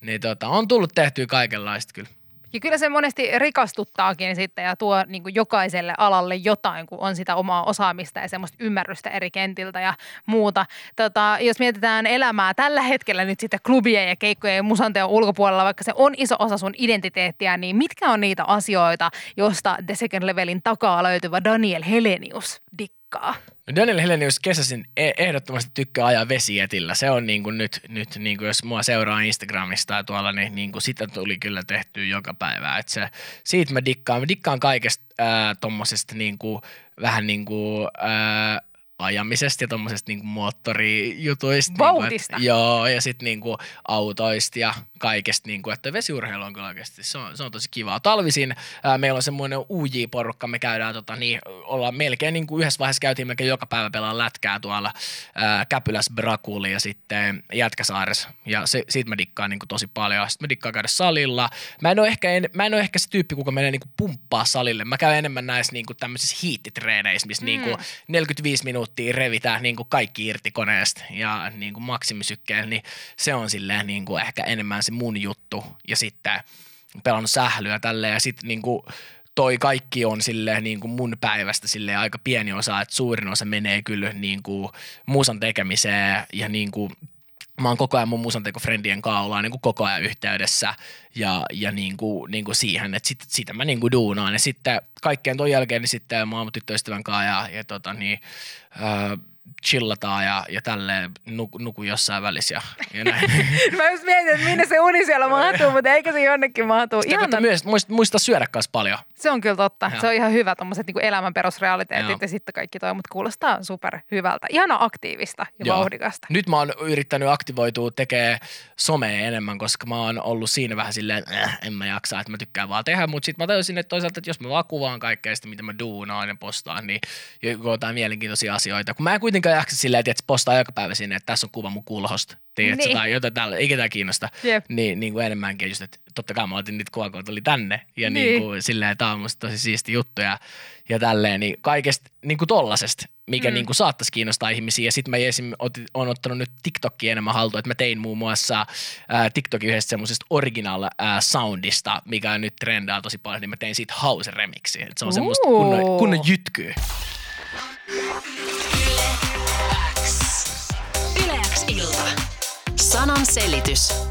niin tota, on tullut tehtyä kaikenlaista kyllä. Ja kyllä se monesti rikastuttaakin sitten ja tuo niin kuin jokaiselle alalle jotain, kun on sitä omaa osaamista ja semmoista ymmärrystä eri kentiltä ja muuta. Tota, jos mietitään elämää tällä hetkellä nyt sitten klubien ja keikkojen ja musanteon ulkopuolella, vaikka se on iso osa sun identiteettiä, niin mitkä on niitä asioita, josta The Second Levelin takaa löytyvä Daniel Helenius dikkaa? Daniel Helenius kesäsin e- ehdottomasti tykkää ajaa vesietillä. Se on niin kuin nyt, nyt niin kuin jos mua seuraa Instagramista ja tuolla, niin, niin kuin sitä tuli kyllä tehtyä joka päivä. Et se, siitä mä dikkaan. Mä dikkaan kaikesta ää, tommosesta niin kuin, vähän niin kuin, ää, ajamisesta ja tuommoisesta niinku moottorijutuista. Vauhdista. Niinku, et, joo, ja sitten niinku autoista ja kaikesta. Niinku, että vesiurheilu on kyllä oikeasti, se on, se on tosi kivaa. Talvisin ää, meillä on semmoinen UJ-porukka, me käydään, tota, niin, ollaan melkein niinku yhdessä vaiheessa käytiin melkein joka päivä pelaa lätkää tuolla ää, Käpyläs Brakuli ja sitten Jätkäsaaressa. Ja se, siitä mä dikkaan niinku tosi paljon. Sitten mä dikkaan käydä salilla. Mä en ole ehkä, en, mä en ole ehkä se tyyppi, kuka menee niinku pumppaa salille. Mä käyn enemmän näissä niinku tämmöisissä hiittitreeneissä, missä mm. niinku 45 minuuttia revitään niinku kaikki irti koneesta ja niinku maksimisykkeellä, niin se on silleen niinku ehkä enemmän se mun juttu. Ja sitten pelannut sählyä tälleen ja sitten niinku toi kaikki on silleen niin kuin mun päivästä silleen aika pieni osa, että suurin osa menee kyllä niin kuin musan tekemiseen ja niin kuin mä oon koko ajan mun musantekofrendien kanssa ollaan niin kuin koko ajan yhteydessä ja, ja niin kuin, niin kuin siihen, että sit, sitä mä niin kuin duunaan. Ja sitten kaikkeen ton jälkeen niin sitten mä oon tyttöystävän kanssa ja, ja tota niin, äh, chillataan ja, ja tälleen nuku, nuku jossain välissä ja, ja näin. Mä just mietin, että minne se uni siellä mahtuu, mutta eikö se jonnekin mahtuu. Sitä kautta myös muista, muista syödä kanssa paljon. se on kyllä totta. Joo. Se on ihan hyvä tommoset niinku elämän perusrealiteetit Joo. ja sitten kaikki toi, mutta kuulostaa super hyvältä. Ihana aktiivista ja Joo. vauhdikasta. Nyt mä oon yrittänyt aktivoitua tekee somea enemmän, koska mä oon ollut siinä vähän silleen, että äh, en mä jaksa, että mä tykkään vaan tehdä, mutta sitten mä tajusin, että toisaalta, että jos mä vaan kuvaan kaikkea sitä, mitä mä duunaan ja postaan, niin jotain mielenkiintoisia asioita. Kun mä en kuitenkaan jaksa silleen, että postaa joka päivä sinne, että tässä on kuva mun kulhosta, tiedätkö, Niin. tai jotain tällä, eikä tämä kiinnosta. Jep. Niin, niin kuin enemmänkin just, että totta kai mä otin niitä kuvaa, kun tuli tänne, ja Niin. niin, kuin, silleen, tää on musta tosi siisti juttu, ja, ja tälleen, niin kaikesta niin kuin tollasesta, mikä Mm. niin kuin saattaisi kiinnostaa ihmisiä. Ja sitten mä esim. otin, on ottanut nyt TikTokia enemmän haltuun, että mä tein muun muassa ää, TikTokin yhdestä semmoisesta original ää, soundista, mikä nyt trendaa tosi paljon, niin mä tein siitä house remixi. Et se on semmoista kunnon, kunnon jytkyä. Sanan selitys.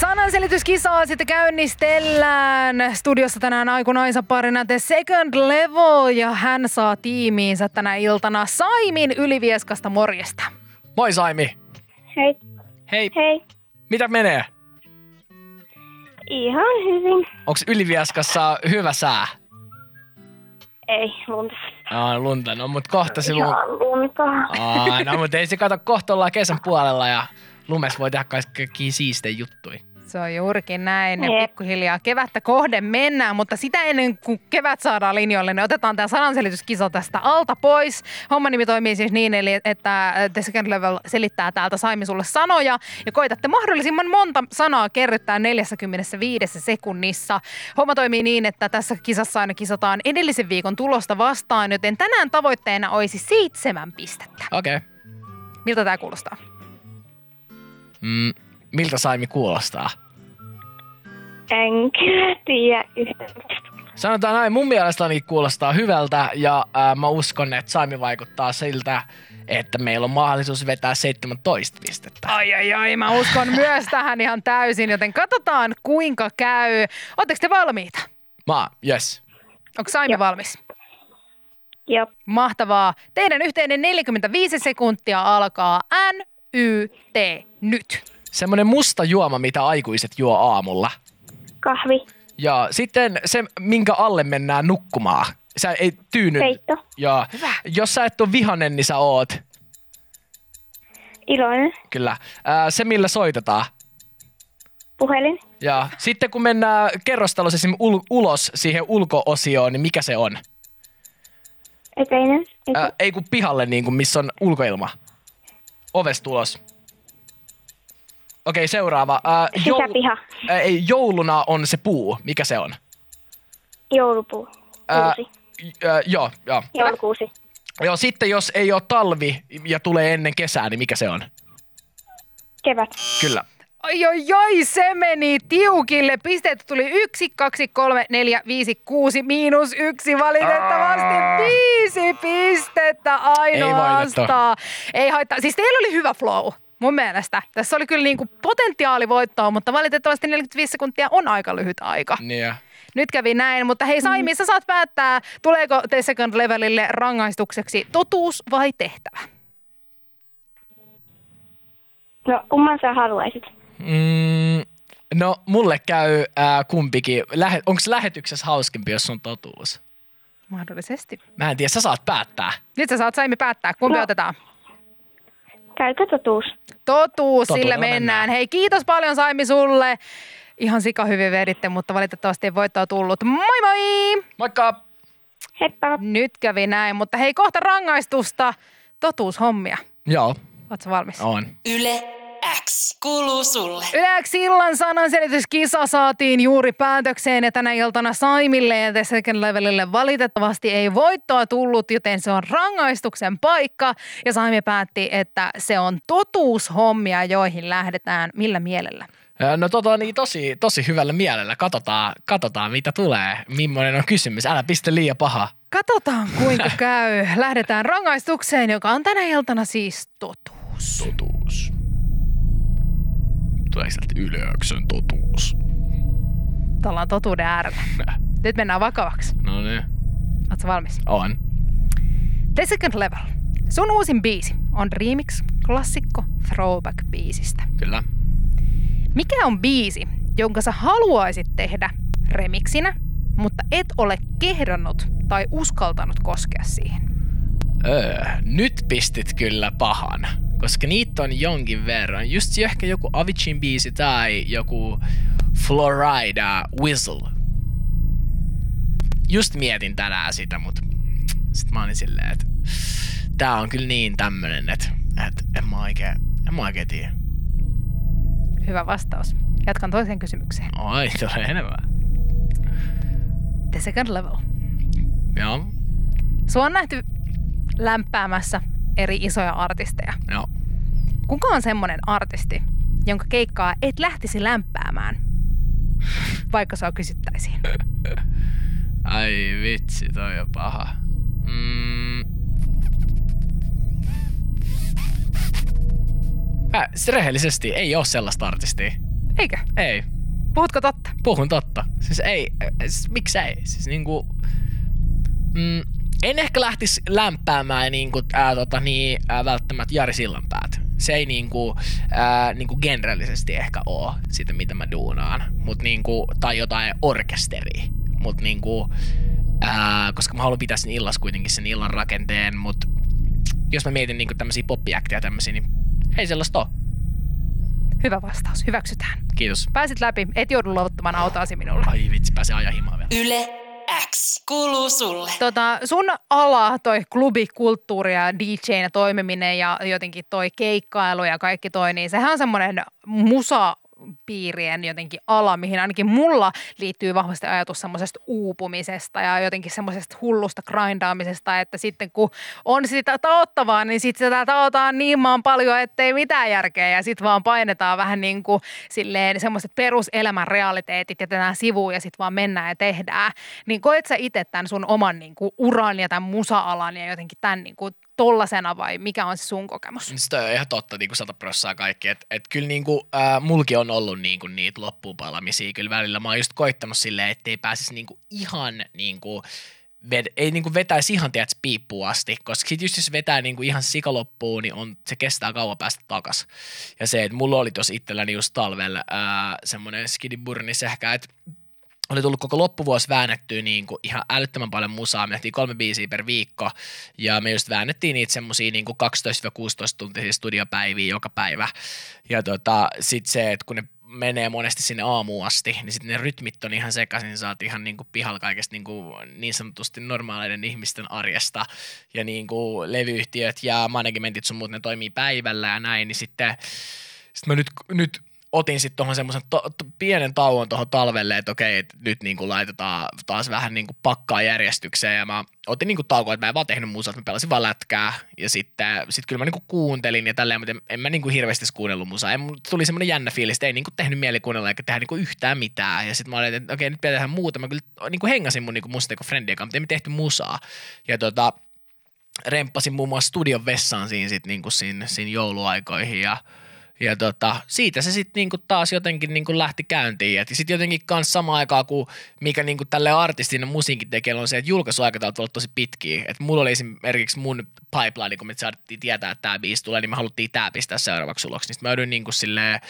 Sananselityskisaa sitten käynnistellään. Studiossa tänään aikunaisa parina The Second Level ja hän saa tiimiinsä tänä iltana Saimin Ylivieskasta morjesta. Moi Saimi! Hei, Hei, hei. mitä menee? Ihan hyvin. Onks Ylivieskassa hyvä sää? Ei, lunta. Aa, lunta, no mut kohta se lu... Ihan lunta. Aa, no mut ei se kato, kohta ollaan kesän puolella ja lumes voi tehdä kaikkia siistejä juttuja. Se on juurikin näin ja pikkuhiljaa kevättä kohden mennään, mutta sitä ennen kuin kevät saadaan linjoille, niin otetaan tämä sananselityskisa tästä alta pois. Homman nimi toimii siis niin, eli että The Second Level selittää täältä Saimi sulle sanoja ja koitatte mahdollisimman monta sanaa kerryttää 45 sekunnissa. Homma toimii niin, että tässä kisassa aina kisataan edellisen viikon tulosta vastaan, joten tänään tavoitteena olisi seitsemän pistettä. Okei. Okay. Miltä tämä kuulostaa? Mm, miltä Saimi kuulostaa? En kyllä tiedä yhtään. Sanotaan näin, mun mielestä ainakin kuulostaa hyvältä ja ää, mä uskon, että Saimi vaikuttaa siltä, että meillä on mahdollisuus vetää 17 pistettä. Ai ai ai, mä uskon myös tähän ihan täysin, joten katsotaan kuinka käy. Oletteko te valmiita? Mä, yes. Onko Saimi Joo. valmis? Joo. Mahtavaa. Teidän yhteinen 45 sekuntia alkaa N, Y, T, nyt. Semmonen musta juoma, mitä aikuiset juo aamulla. Kahvi. Ja sitten se, minkä alle mennään nukkumaan. Sä ei tyyny. Peitto. Ja jos sä et ole vihanen, niin sä oot. Iloinen. Kyllä. Ää, se, millä soitetaan. Puhelin. Ja sitten kun mennään kerrostalossa esim. Ul- ulos siihen ulkoosioon, niin mikä se on? Eteinen. Etu. Ää, ei kun pihalle, niin kuin, missä on ulkoilma. Ovesta ulos. Okei, seuraava. Ää, Sisäpiha. ää, ei, jouluna on se puu. Mikä se on? Joulupuu. Kuusi. ää, joo, joo. Joulukuusi. Joo, sitten jos ei ole talvi ja tulee ennen kesää, niin mikä se on? Kevät. Kyllä. Oi, oi, oi, se meni tiukille. Pisteet tuli yksi, kaksi, kolme, neljä, viisi, kuusi, miinus yksi. Valitettavasti viisi pistettä ainoastaan. Ei haittaa. Siis teillä oli hyvä flow. Mun mielestä. Tässä oli kyllä niinku potentiaali voittoa, mutta valitettavasti 45 sekuntia on aika lyhyt aika. Niin. Nyt kävi näin, mutta hei Saimi, sä saat päättää, tuleeko The Second Levelille rangaistukseksi totuus vai tehtävä? No, kumman sä haluaisit? Mm, no, mulle käy ää, kumpikin. Lähe, Onko lähetyksessä hauskempi, jos on totuus? Mahdollisesti. Mä en tiedä, sä saat päättää. Nyt sä saat Saimi päättää, kumpi No. otetaan. Käykö totuus? Totuus, Totuudella sillä mennään. mennään. Hei, kiitos paljon Saimi sulle. Ihan sika hyvin veditte, mutta valitettavasti ei voittoa tullut. Moi moi! Moikka! Heippa. Nyt kävi näin, mutta hei, kohta rangaistusta. Totuushommia. Joo, Oletko valmis? on. Yle X kuuluu sulle. Yleäksi illan sananselityskisa saatiin juuri päätökseen ja tänä iltana Saimille ja The Second Levelille valitettavasti ei voittoa tullut, joten se on rangaistuksen paikka. Ja Saimi päätti, että se on totuushommia, joihin lähdetään millä mielellä. No tota niin, tosi, tosi hyvällä mielellä. Katsotaan, katsotaan mitä tulee. Millainen on kysymys. Älä pistä liian paha. Katsotaan kuinka käy. Lähdetään rangaistukseen, joka on tänä iltana siis totuus. Totuus. Sieltä yleäksön totuus. Ollaan totuuden äärellä. Nyt mennään vakavaksi. No niin, Oletko valmis? on. The Second Level. Sun uusin biisi on remix-klassikko throwback-biisistä. Kyllä. Mikä on biisi, jonka sä haluaisit tehdä remixinä, mutta et ole kehdannut tai uskaltanut koskea siihen? Öö, nyt pistit kyllä pahan, koska niitä on jonkin verran. Just ehkä joku Avicin biisi tai joku Florida Whistle. Just mietin tänään sitä, mutta sit mä olin silleen, että tää on kyllä niin tämmönen, että, että en mä oikein, en mä oikein tiedä. Hyvä vastaus. Jatkan toiseen kysymykseen. Oi, tulee enemmän. The Second Level. Joo, Sua on nähty lämpäämässä eri isoja artisteja. joo. Kuka on semmonen artisti, jonka keikkaa et lähtisi lämpäämään, vaikka sua kysyttäisiin? Ai vitsi, toi on paha. Mm. Mä, se rehellisesti ei ole sellaista artistia. Eikö? Ei. Puhutko totta? Puhun totta. Siis ei, siis miksei? Siis niinku, mm, en ehkä lähtisi lämpäämään niinku, ää, tota, niin, ää, välttämättä Jari Sillanpäät. Se ei niinku, ää, niinku genrellisesti ehkä oo sitä, mitä mä duunaan. Mut niinku, tai jotain orkesteria. Mut niinku, ää, koska mä haluan pitää sen illas kuitenkin sen illan rakenteen, mut jos mä mietin niinku tämmösiä poppiakteja tämmösiä, niin ei sellaista oo. Hyvä vastaus, hyväksytään. Kiitos. Pääsit läpi, et joudu luovuttamaan autoasi minulle. Ai vitsi, pääsee ajaa himaa vielä. Yle X kuuluu sulle. Tota, sun ala, toi klubikulttuuri ja DJnä toimiminen ja jotenkin toi keikkailu ja kaikki toi, niin sehän on semmoinen musa piirien jotenkin ala, mihin ainakin mulla liittyy vahvasti ajatus semmoisesta uupumisesta ja jotenkin semmoisesta hullusta grindaamisesta, että sitten kun on sitä taottavaa, niin sitten sitä taotaan niin maan paljon, ettei mitään järkeä ja sitten vaan painetaan vähän niin kuin silleen semmoiset peruselämän realiteetit jätetään sivuun ja sitten vaan mennään ja tehdään. Niin koet sä itse tämän sun oman niin kuin uran ja tämän musa-alan ja jotenkin tämän niin kuin tollasena vai mikä on se sun kokemus? Niin Sitä on ihan totta, niin kuin sata prossaa kaikki. Että et kyllä niin kuin, äh, mulki on ollut niin kuin niitä loppuunpalamisia kyllä välillä. Mä oon just koittanut silleen, ettei pääsisi niin kuin ihan niin kuin, ved, ei niin kuin vetäisi ihan tiedät, piippuun asti, koska sit just jos vetää niin kuin ihan sikaloppuun, niin on, se kestää kauan päästä takas. Ja se, että mulla oli tuossa itselläni just talvella semmoinen skidiburni sähkä, että oli tullut koko loppuvuosi väännettyä niin kuin ihan älyttömän paljon musaa. Me tehtiin kolme biisiä per viikko ja me just väännettiin niitä semmosia niin kuin 12-16 tuntisia studiopäiviä joka päivä. Ja tota, sit se, että kun ne menee monesti sinne aamuun asti, niin sitten ne rytmit on ihan sekaisin, sä oot ihan niin kuin pihalla kaikesta niin, kuin niin sanotusti normaaleiden ihmisten arjesta ja niin kuin levyyhtiöt ja managementit sun muut, ne toimii päivällä ja näin, niin sitten sit mä nyt, nyt otin sitten tuohon semmoisen to, to, pienen tauon tuohon talvelle, että okei, että nyt niin kuin laitetaan taas vähän niin kuin pakkaa järjestykseen ja mä otin niin kuin taukoa, että mä en vaan tehnyt musaa, että mä pelasin vaan lätkää ja sitten sit kyllä mä niin kuin kuuntelin ja tälleen, mutta en, en mä niin kuin hirveästi kuunnellut musaa. En, tuli semmoinen jännä fiilis, että ei niin kuin tehnyt mieli kuunnella eikä tehdä niin kuin yhtään mitään ja sitten mä olin, että okei, nyt pitää tehdä muuta. Mä kyllä niin kuin hengasin mun niin kuin musateko-friendien kanssa, mutta ei me tehty musaa. Ja tota, remppasin muun muassa studion vessaan siinä, sit, niin kuin siinä, siinä jouluaikoihin ja ja tota, siitä se sitten niinku taas jotenkin niinku lähti käyntiin. Ja sitten jotenkin kanssa samaan aikaan, kuin mikä niinku tälle artistin musiikin tekee, on se, että julkaisuaikataulut ovat tosi pitkiä. Et mulla oli esimerkiksi mun pipeline, kun me saatiin tietää, että tämä biisi tulee, niin me haluttiin tämä pistää seuraavaksi uloksi. Niin mä joudun niinku silleen,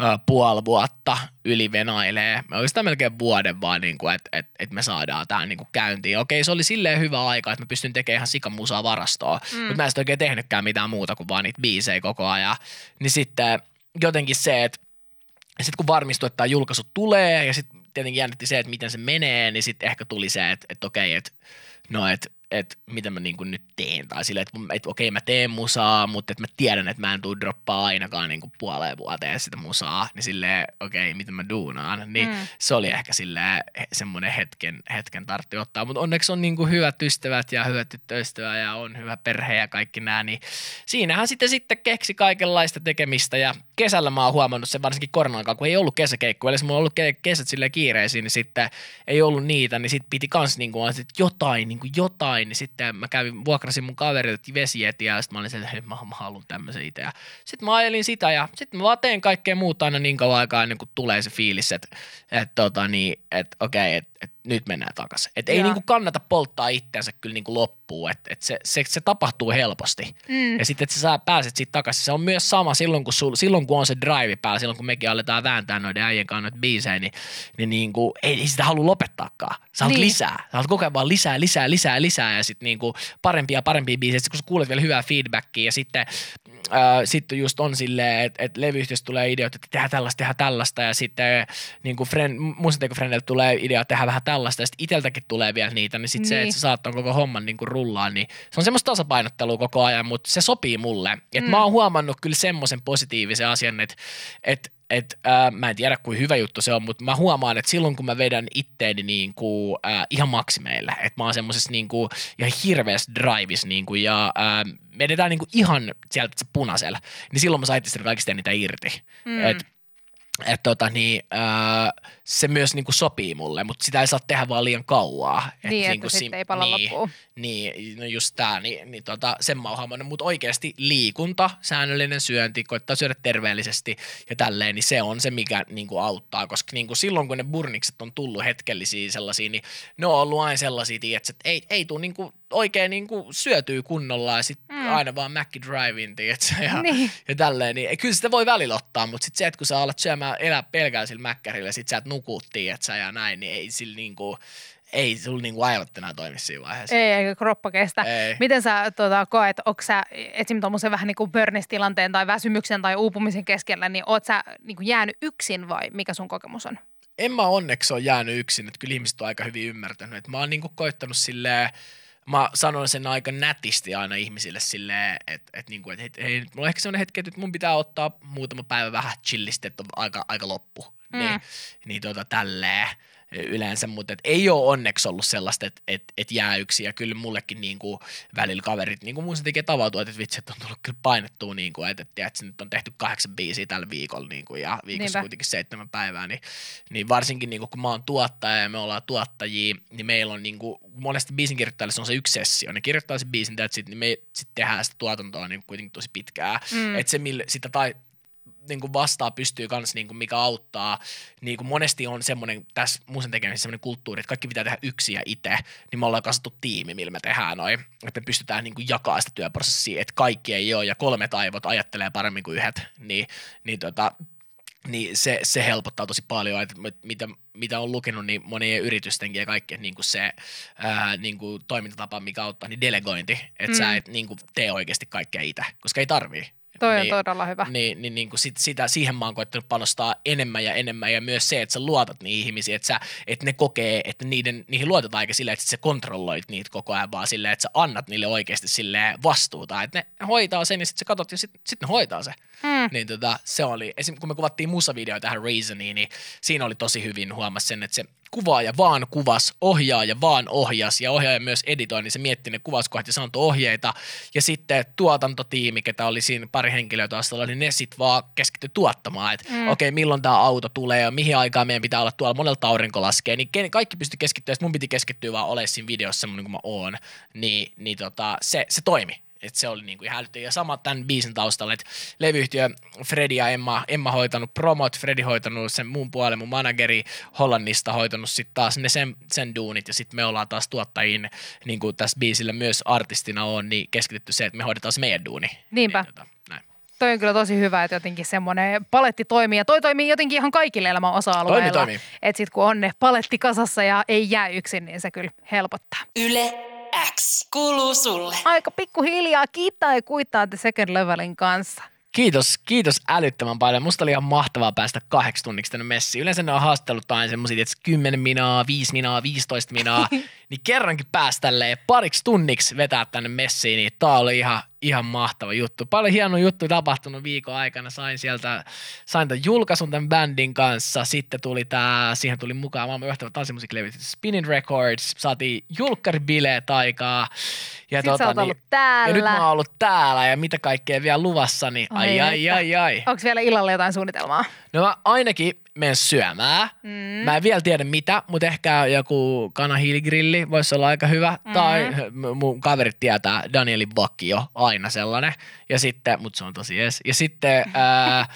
uh, puoli vuotta yli venailee. Mä oikeastaan melkein vuoden vaan, niinku, että et, et me saadaan tämä niinku käyntiin. Okei, se oli silleen hyvä aika, että mä pystyn tekemään ihan sikamusaa varastoa. Mm. Mutta mä en oikein tehnytkään mitään muuta kuin vaan niitä biisejä koko ajan. Niin sitten jotenkin se, että sitten kun varmistui, että tämä julkaisu tulee ja sitten tietenkin jännitti se, että miten se menee, niin sitten ehkä tuli se, että, että okei, että no, että että mitä mä niin nyt teen. Tai silleen, että, että okei mä teen musaa, mutta että mä tiedän, että mä en tuu droppaa ainakaan niin kuin puoleen vuoteen sitä musaa. Niin silleen, okei, mitä mä duunaan. Niin mm. se oli ehkä silleen semmoinen hetken, hetken tartti ottaa. Mutta onneksi on niin kuin hyvät ystävät ja hyvät tyttöystävät ja on hyvä perhe ja kaikki nämä. Niin siinähän sitten sitten keksi kaikenlaista tekemistä ja kesällä mä oon huomannut sen varsinkin koronan kun ei ollut kesäkeikkoja. Eli mulla on ollut kesät silleen kiireisiin, niin sitten ei ollut niitä, niin sitten piti kans niin kuin, jotain, niin kuin jotain jotain, niin sitten mä kävin, vuokrasin mun kaverilta vesijetiä ja sitten mä olin se, että mä, mä haluan tämmöisen itse. Sitten mä ajelin sitä ja sitten mä vaan teen kaikkea muuta aina niin kauan aikaa ennen kuin tulee se fiilis, että, että, tota, niin, että okei, että, että nyt mennään takaisin. Että ei niin kuin kannata polttaa itseänsä kyllä niin kuin loppuun, että, että se, se, se, tapahtuu helposti. Mm. Ja sitten, että sä pääset siitä takaisin. Se on myös sama silloin, kun, sul, silloin, kun on se drive päällä, silloin kun mekin aletaan vääntää noiden äijien kanssa noita biisejä, niin, niin, niin kuin, ei, ei sitä halua lopettaakaan. Sä haluat niin. lisää. Sä haluat koko ajan vaan lisää, lisää, lisää, lisää ja sitten niin kuin parempia ja parempia biisejä. Sitten kun sä kuulet vielä hyvää feedbackia ja sitten sitten just on silleen, että et levyyhtiöstä tulee ideoita, että tehdään tällaista, tehdään tällaista ja sitten niin kuin friend, tulee idea, tehdään vähän tällaista ja sitten iteltäkin tulee vielä niitä, niin sitten niin. se, että sä saat ton koko homman niin kuin rullaan, niin se on semmoista tasapainottelua koko ajan, mutta se sopii mulle. Et mm. mä oon huomannut kyllä semmoisen positiivisen asian, että, että et, äh, mä en tiedä kuin hyvä juttu se on, mutta mä huomaan, että silloin kun mä vedän itteeni niin kuin, äh, ihan maksimeille, että mä oon semmoisessa niin kuin, ihan hirveässä driveissa niin kuin, ja äh, vedetään niin kuin ihan sieltä se punaisella, niin silloin mä saitin sitä kaikista eniten irti. Mm. Et, et tota, niin, äh, se myös niin kuin sopii mulle, mutta sitä ei saa tehdä vaan liian kauaa. Et niin, niin että sitten ei pala niin, loppuun. Niin, no just tää, niin, niin tota, sen mä oon mutta oikeasti liikunta, säännöllinen syönti, koittaa syödä terveellisesti ja tälleen, niin se on se, mikä niin kuin auttaa, koska niin kuin silloin, kun ne burnikset on tullut hetkellisiä sellaisia, niin ne on ollut aina sellaisia, tiedät, että ei, ei tule niin kuin oikein niin kuin syötyy kunnolla ja sitten mm. Aina vaan Mackie Drive-in, ja, niin. ja tälleen, niin kyllä sitä voi välillä ottaa, mutta sitten se, että kun sä alat syömään elää pelkää sillä mäkkärillä, sit sä et nukut, tiedät sä, ja näin, niin ei sillä niin kuin, ei sulla niinku aivot enää toimi siinä vaiheessa. Ei, eikä kroppa kestä. Ei. Miten sä tota, koet, onko sä esim. tuommoisen vähän niin kuin burnistilanteen tai väsymyksen tai uupumisen keskellä, niin oot sä niin kuin jäänyt yksin vai mikä sun kokemus on? en mä onneksi ole jäänyt yksin, että kyllä ihmiset on aika hyvin ymmärtänyt. Että mä oon niinku koittanut silleen, mä sanon sen aika nätisti aina ihmisille silleen, että, että, niinku, että hei, hei, mulla on ehkä sellainen hetki, että mun pitää ottaa muutama päivä vähän chillisti, että on aika, aika loppu. Mm. Niin, niin tota tälleen yleensä, mutta et ei ole onneksi ollut sellaista, että et, et jää yksin ja kyllä mullekin niin kuin välillä kaverit, niin kuin mun se tekee tavautua, että vitsi, että on tullut kyllä painettua, niin kuin, että, että, että nyt on tehty kahdeksan biisiä tällä viikolla niin kuin, ja viikossa Niinpä. kuitenkin seitsemän päivää, niin, niin varsinkin niin kuin, kun mä oon tuottaja ja me ollaan tuottajia, niin meillä on niin kuin, monesti biisin kirjoittajille se on se yksi sessio, ne kirjoittaa sen biisin, that's it, niin me sitten tehdään sitä tuotantoa niin kuin kuitenkin tosi pitkään, Mm. että se mille, sitä tai, niin kuin vastaa pystyy kans niin kuin mikä auttaa. Niin kuin monesti on semmoinen tässä musen tekemisessä semmoinen kulttuuri, että kaikki pitää tehdä yksin ja itse, niin me ollaan kasvattu tiimi, millä me tehdään noin. Että me pystytään niin kuin jakaa sitä työprosessia, että kaikki ei ole ja kolmet aivot ajattelee paremmin kuin yhdet. Niin, niin tota, niin se, se helpottaa tosi paljon, että mit- mitä, mitä on lukenut, niin monien yritystenkin ja kaikki, että niin kuin se ää, niin kuin toimintatapa, mikä auttaa, niin delegointi, että mm. sä et niin kuin tee oikeasti kaikkea itse, koska ei tarvii. Toi on niin, todella hyvä. niin, niin, niin kuin sit, sitä, siihen mä oon koettanut panostaa enemmän ja enemmän ja myös se, että sä luotat niihin ihmisiin, että, sä, että ne kokee, että niiden, niihin luotetaan eikä silleen, että sä kontrolloit niitä koko ajan, vaan silleen, että sä annat niille oikeasti silleen vastuuta, että ne hoitaa sen ja sitten sä katsot ja sitten sit ne hoitaa se. Mm. Niin tota, se oli, esim. kun me kuvattiin musavideoita tähän Reasoniin, niin siinä oli tosi hyvin huomasi sen, että se kuvaaja vaan kuvas, ohjaaja vaan ohjas ja ohjaaja myös editoi, niin se mietti ne kuvauskohdat ja sanoi ohjeita. Ja sitten tuotantotiimi, ketä oli siinä pari henkilöä taustalla, niin ne sitten vaan keskittyi tuottamaan, että mm. okei, okay, milloin tämä auto tulee ja mihin aikaan meidän pitää olla tuolla, monelta aurinko laskee, niin kaikki pystyi keskittyä, mun piti keskittyä vaan olemaan siinä videossa semmoinen kuin mä oon, niin, niin tota, se, se toimi. Et se oli niinku ihan. Ja sama tämän biisin taustalla, että levyyhtiö Fredi ja Emma, Emma hoitanut promot, Fredi hoitanut sen muun puolen, mun manageri Hollannista hoitanut sitten taas ne sen, sen duunit ja sitten me ollaan taas tuottajien, niin kuin tässä biisillä myös artistina on, niin keskitytty se, että me hoidetaan se meidän duuni. Niinpä. Niin, tota, näin. Toi on kyllä tosi hyvä, että jotenkin semmoinen paletti toimii. Ja toi toimii jotenkin ihan kaikille elämän osa-alueilla. Että sit kun on ne paletti kasassa ja ei jää yksin, niin se kyllä helpottaa. Yle X kuuluu sulle. Aika pikkuhiljaa kiittää ja kuittaa The Second Levelin kanssa. Kiitos, kiitos älyttömän paljon. Musta oli ihan mahtavaa päästä kahdeksi tunniksi tänne messiin. Yleensä ne on haastellut aina semmosia, että 10 minaa, 5 minaa, 15 minaa. niin kerrankin päästä tälleen pariksi tunniksi vetää tänne messiin, niin tää oli ihan, ihan mahtava juttu. Paljon hieno juttu tapahtunut viikon aikana. Sain sieltä, sain tämän julkaisun tämän bändin kanssa. Sitten tuli tää, siihen tuli mukaan maailman johtava tanssimusiikkilevy Spinning Records. Saatiin julkkaribileet aikaa. Ja tota Sit sä oot ollut täällä. Ja nyt mä oon ollut täällä ja mitä kaikkea vielä luvassa, niin ai ai että. ai ai. Onko vielä illalla jotain suunnitelmaa? No mä ainakin menen syömään. Mm. Mä en vielä tiedä mitä, mutta ehkä joku kanahiiligrilli voisi olla aika hyvä. Mm. Tai m- mun kaverit tietää, Danielin vakio, aina sellainen. Ja sitten, mutta se on tosi ees. Ja sitten, ää,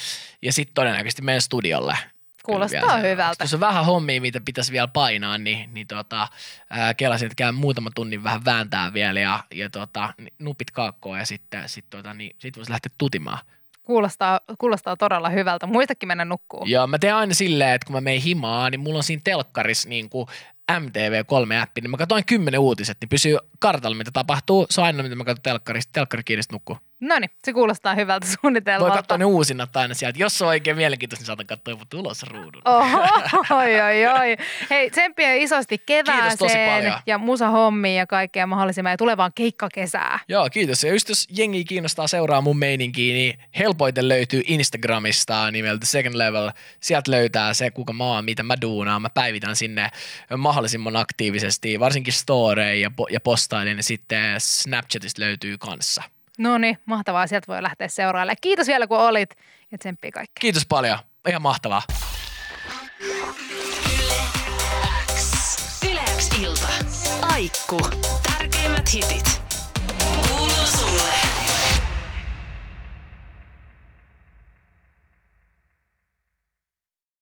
ja sitten todennäköisesti menen studiolle. Kuulostaa hyvältä. Jos on vähän hommia, mitä pitäisi vielä painaa, niin, niin tota, ää, kelasin, että käyn muutama tunnin vähän vääntää vielä ja, ja tota, nupit kaakkoon ja sitten sit, tota, niin, sit voisi lähteä tutimaan. Kuulostaa, kuulostaa todella hyvältä. Muistakin mennä nukkuu. Joo, mä teen aina silleen, että kun mä menen himaan, niin mulla on siinä telkkarissa niin kuin MTV3-appi, niin mä katsoin kymmenen uutiset, niin pysyy kartalla, mitä tapahtuu. Se on aina, mitä mä katson telkkarista, telkkari kiinni nukkuu. No niin, se kuulostaa hyvältä Voi suunnitelmalta. katsoa ne uusinnat aina sieltä. Jos se on oikein mielenkiintoista, niin saatan katsoa jopa tulos ruudun. Oho, oi, oi, oi. Hei, tsemppiä isosti Kiitos tosi kevääseen paljon. ja musahommiin ja kaikkea mahdollisimman ja tulevaan keikkakesää. Joo, kiitos. Ja just jos jengi kiinnostaa seuraa mun meininkiä, niin helpoiten löytyy Instagramista nimeltä Second Level. Sieltä löytää se, kuka mä oon, mitä mä duunaan. Mä päivitän sinne mahdollisimman aktiivisesti, varsinkin storeja ja, po- ja postailen. Ja sitten Snapchatista löytyy kanssa. No niin, mahtavaa. Sieltä voi lähteä seuraamaan. Kiitos vielä kun olit ja tsemppiä kaikkea. Kiitos paljon. Ihan mahtavaa. Yle X ilta. Aikku. Tärkeimmät hitit.